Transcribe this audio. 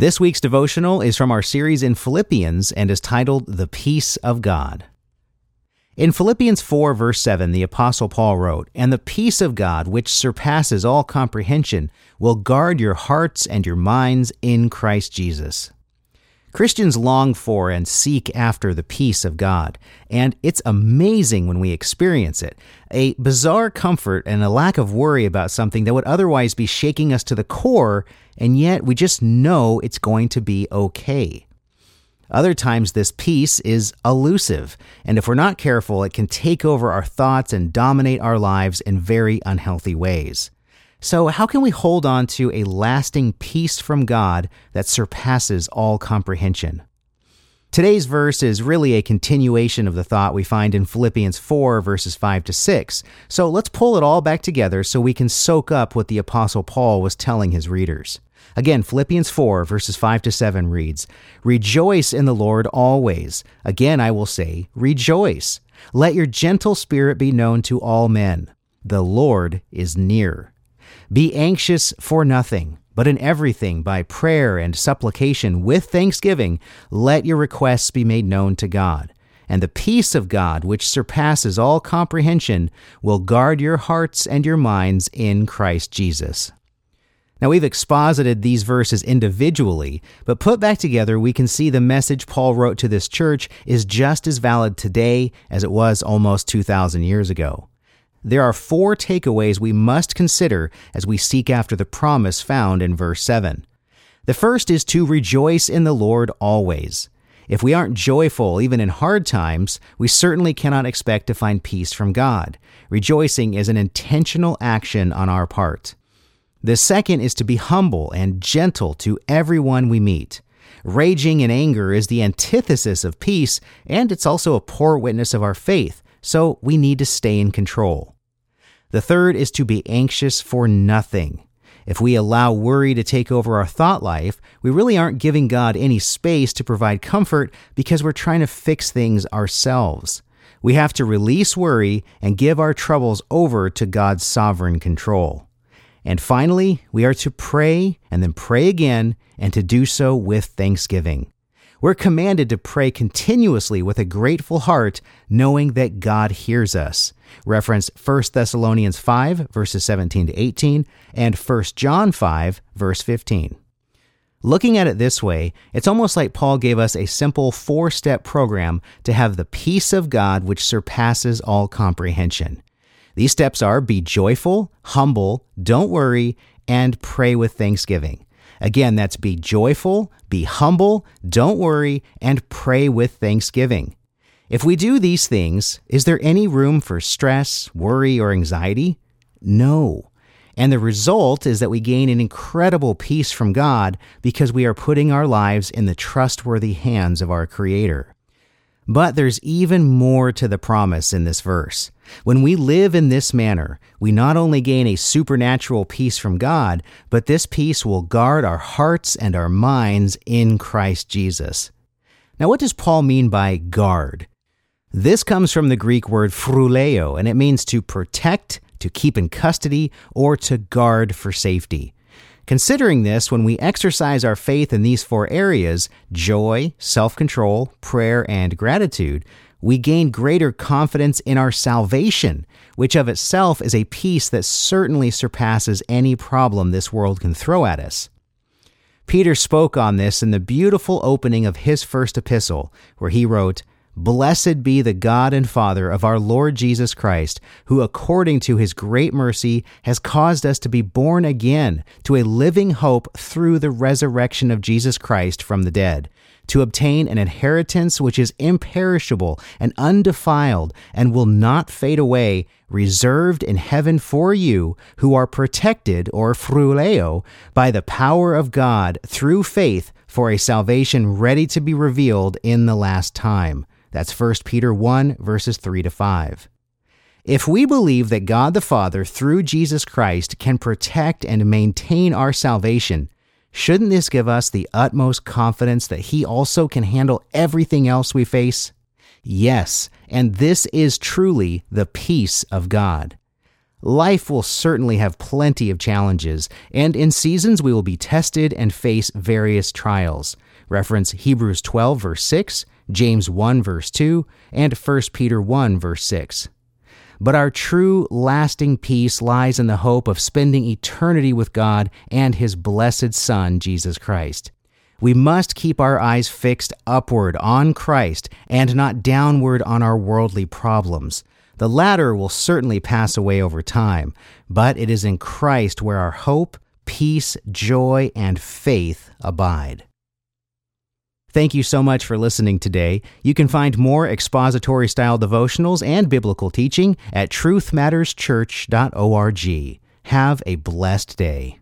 This week's devotional is from our series in Philippians and is titled The Peace of God. In Philippians 4, verse 7, the Apostle Paul wrote, And the peace of God, which surpasses all comprehension, will guard your hearts and your minds in Christ Jesus. Christians long for and seek after the peace of God, and it's amazing when we experience it. A bizarre comfort and a lack of worry about something that would otherwise be shaking us to the core, and yet we just know it's going to be okay. Other times, this peace is elusive, and if we're not careful, it can take over our thoughts and dominate our lives in very unhealthy ways. So, how can we hold on to a lasting peace from God that surpasses all comprehension? Today's verse is really a continuation of the thought we find in Philippians 4, verses 5 to 6. So let's pull it all back together so we can soak up what the Apostle Paul was telling his readers. Again, Philippians 4, verses 5 to 7 reads Rejoice in the Lord always. Again, I will say, Rejoice. Let your gentle spirit be known to all men. The Lord is near. Be anxious for nothing, but in everything, by prayer and supplication with thanksgiving, let your requests be made known to God. And the peace of God, which surpasses all comprehension, will guard your hearts and your minds in Christ Jesus. Now, we've exposited these verses individually, but put back together, we can see the message Paul wrote to this church is just as valid today as it was almost 2,000 years ago. There are four takeaways we must consider as we seek after the promise found in verse 7. The first is to rejoice in the Lord always. If we aren't joyful even in hard times, we certainly cannot expect to find peace from God. Rejoicing is an intentional action on our part. The second is to be humble and gentle to everyone we meet. Raging in anger is the antithesis of peace, and it's also a poor witness of our faith so we need to stay in control. The third is to be anxious for nothing. If we allow worry to take over our thought life, we really aren't giving God any space to provide comfort because we're trying to fix things ourselves. We have to release worry and give our troubles over to God's sovereign control. And finally, we are to pray and then pray again and to do so with thanksgiving. We're commanded to pray continuously with a grateful heart, knowing that God hears us. Reference 1 Thessalonians 5, verses 17 to 18, and 1 John 5, verse 15. Looking at it this way, it's almost like Paul gave us a simple four step program to have the peace of God which surpasses all comprehension. These steps are be joyful, humble, don't worry, and pray with thanksgiving. Again, that's be joyful, be humble, don't worry, and pray with thanksgiving. If we do these things, is there any room for stress, worry, or anxiety? No. And the result is that we gain an incredible peace from God because we are putting our lives in the trustworthy hands of our Creator. But there's even more to the promise in this verse. When we live in this manner, we not only gain a supernatural peace from God, but this peace will guard our hearts and our minds in Christ Jesus. Now, what does Paul mean by guard? This comes from the Greek word phroureo, and it means to protect, to keep in custody, or to guard for safety. Considering this, when we exercise our faith in these four areas joy, self control, prayer, and gratitude we gain greater confidence in our salvation, which of itself is a peace that certainly surpasses any problem this world can throw at us. Peter spoke on this in the beautiful opening of his first epistle, where he wrote, Blessed be the God and Father of our Lord Jesus Christ, who according to his great mercy has caused us to be born again to a living hope through the resurrection of Jesus Christ from the dead, to obtain an inheritance which is imperishable and undefiled and will not fade away, reserved in heaven for you who are protected or phroureo by the power of God through faith for a salvation ready to be revealed in the last time. That's 1 Peter 1, verses 3 to 5. If we believe that God the Father, through Jesus Christ, can protect and maintain our salvation, shouldn't this give us the utmost confidence that He also can handle everything else we face? Yes, and this is truly the peace of God. Life will certainly have plenty of challenges, and in seasons we will be tested and face various trials. Reference Hebrews 12, verse 6, James 1, verse 2, and 1 Peter 1, verse 6. But our true, lasting peace lies in the hope of spending eternity with God and His blessed Son, Jesus Christ. We must keep our eyes fixed upward on Christ and not downward on our worldly problems. The latter will certainly pass away over time, but it is in Christ where our hope, peace, joy, and faith abide. Thank you so much for listening today. You can find more expository style devotionals and biblical teaching at truthmatterschurch.org. Have a blessed day.